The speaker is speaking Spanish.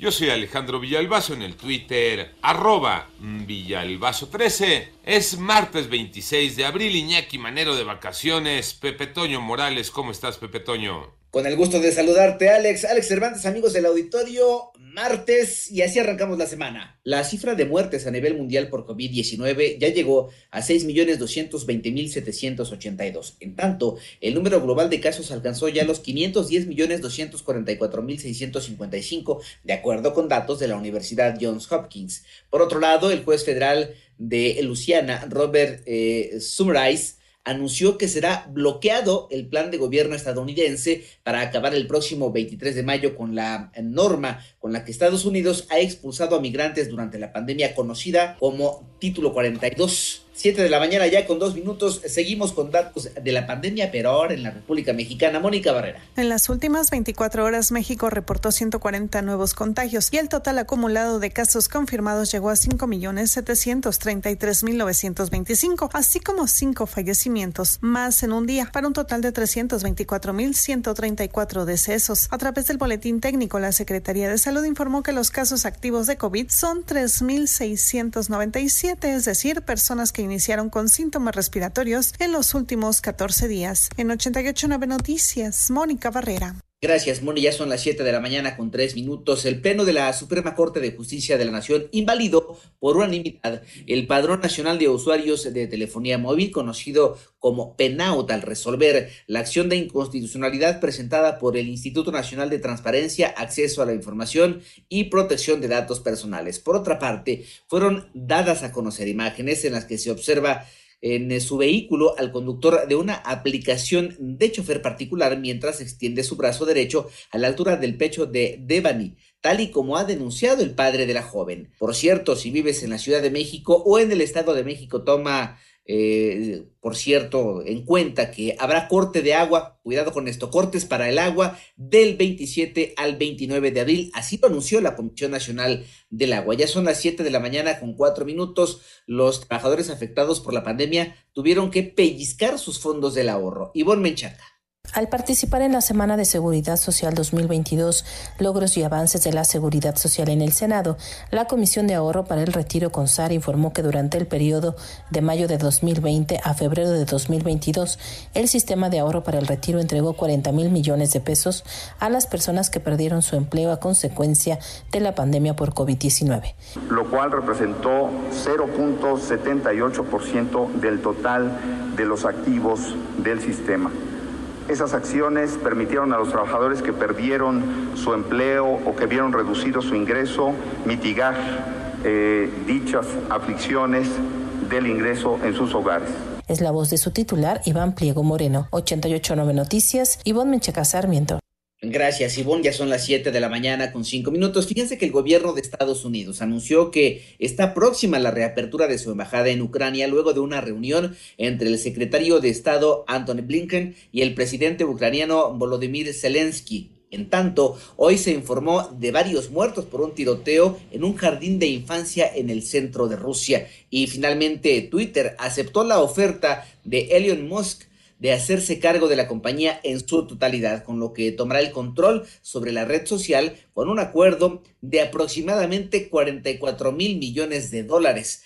Yo soy Alejandro Villalbazo en el Twitter, arroba Villalbazo13. Es martes 26 de abril, Iñaki Manero de vacaciones. Pepe Toño Morales, ¿cómo estás, Pepe Toño? Con el gusto de saludarte, Alex. Alex Cervantes, amigos del auditorio, martes y así arrancamos la semana. La cifra de muertes a nivel mundial por COVID-19 ya llegó a 6.220.782. En tanto, el número global de casos alcanzó ya los 510.244.655, de acuerdo con datos de la Universidad Johns Hopkins. Por otro lado, el juez federal de Luciana, Robert eh, anunció que será bloqueado el plan de gobierno estadounidense para acabar el próximo 23 de mayo con la norma con la que Estados Unidos ha expulsado a migrantes durante la pandemia conocida como Título 42. 7 de la mañana ya con dos minutos. Seguimos con datos de la pandemia, pero ahora en la República Mexicana. Mónica Barrera. En las últimas 24 horas, México reportó 140 nuevos contagios y el total acumulado de casos confirmados llegó a 5.733.925, así como cinco fallecimientos más en un día, para un total de 324.134 decesos. A través del boletín técnico, la Secretaría de Salud informó que los casos activos de COVID son 3.697, es decir, personas que iniciaron con síntomas respiratorios en los últimos 14 días. En 889 Noticias, Mónica Barrera. Gracias, Moni. Ya son las 7 de la mañana con 3 minutos. El Pleno de la Suprema Corte de Justicia de la Nación invalidó por unanimidad el Padrón Nacional de Usuarios de Telefonía Móvil, conocido como PENAUT, al resolver la acción de inconstitucionalidad presentada por el Instituto Nacional de Transparencia, Acceso a la Información y Protección de Datos Personales. Por otra parte, fueron dadas a conocer imágenes en las que se observa en eh, su vehículo al conductor de una aplicación de chofer particular mientras extiende su brazo derecho a la altura del pecho de Devani, tal y como ha denunciado el padre de la joven. Por cierto, si vives en la Ciudad de México o en el Estado de México, toma eh, por cierto, en cuenta que habrá corte de agua, cuidado con esto, cortes para el agua del 27 al 29 de abril, así lo anunció la Comisión Nacional del Agua. Ya son las 7 de la mañana con 4 minutos, los trabajadores afectados por la pandemia tuvieron que pellizcar sus fondos del ahorro. Ivonne Menchaca. Al participar en la Semana de Seguridad Social 2022, logros y avances de la seguridad social en el Senado, la Comisión de Ahorro para el Retiro CONSAR informó que durante el periodo de mayo de 2020 a febrero de 2022, el sistema de ahorro para el retiro entregó 40 mil millones de pesos a las personas que perdieron su empleo a consecuencia de la pandemia por COVID-19. Lo cual representó 0.78% del total de los activos del sistema. Esas acciones permitieron a los trabajadores que perdieron su empleo o que vieron reducido su ingreso mitigar eh, dichas aflicciones del ingreso en sus hogares. Es la voz de su titular, Iván Pliego Moreno. 889 Noticias, Ivonne Menchaca Sarmiento. Gracias, Ivonne. Ya son las 7 de la mañana con 5 minutos. Fíjense que el gobierno de Estados Unidos anunció que está próxima la reapertura de su embajada en Ucrania luego de una reunión entre el secretario de Estado Anthony Blinken y el presidente ucraniano Volodymyr Zelensky. En tanto, hoy se informó de varios muertos por un tiroteo en un jardín de infancia en el centro de Rusia. Y finalmente, Twitter aceptó la oferta de Elon Musk de hacerse cargo de la compañía en su totalidad, con lo que tomará el control sobre la red social con un acuerdo de aproximadamente 44 mil millones de dólares.